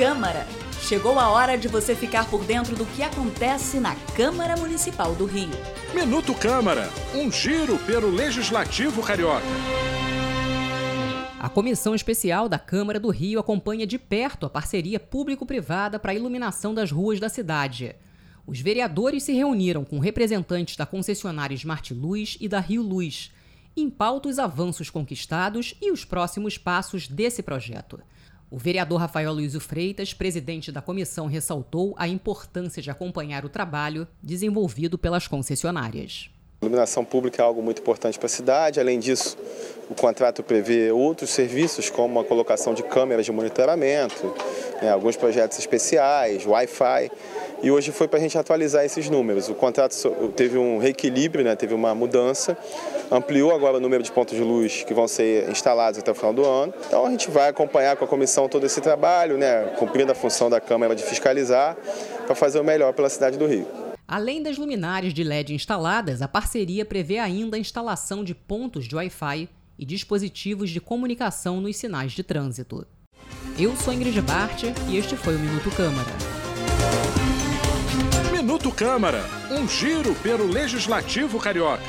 Câmara. Chegou a hora de você ficar por dentro do que acontece na Câmara Municipal do Rio. Minuto Câmara, um giro pelo Legislativo Carioca. A Comissão Especial da Câmara do Rio acompanha de perto a parceria público-privada para a iluminação das ruas da cidade. Os vereadores se reuniram com representantes da concessionária Smart Luz e da Rio Luz, em pauta os avanços conquistados e os próximos passos desse projeto. O vereador Rafael Luiz Freitas, presidente da comissão, ressaltou a importância de acompanhar o trabalho desenvolvido pelas concessionárias. A iluminação pública é algo muito importante para a cidade. Além disso, o contrato prevê outros serviços, como a colocação de câmeras de monitoramento, né, alguns projetos especiais, Wi-Fi. E hoje foi para a gente atualizar esses números. O contrato teve um reequilíbrio, né, teve uma mudança, ampliou agora o número de pontos de luz que vão ser instalados até o final do ano. Então a gente vai acompanhar com a comissão todo esse trabalho, né, cumprindo a função da Câmara de fiscalizar, para fazer o melhor pela cidade do Rio. Além das luminárias de LED instaladas, a parceria prevê ainda a instalação de pontos de Wi-Fi e dispositivos de comunicação nos sinais de trânsito. Eu sou Ingrid Bart e este foi o Minuto Câmara. Minuto Câmara, um giro pelo Legislativo Carioca.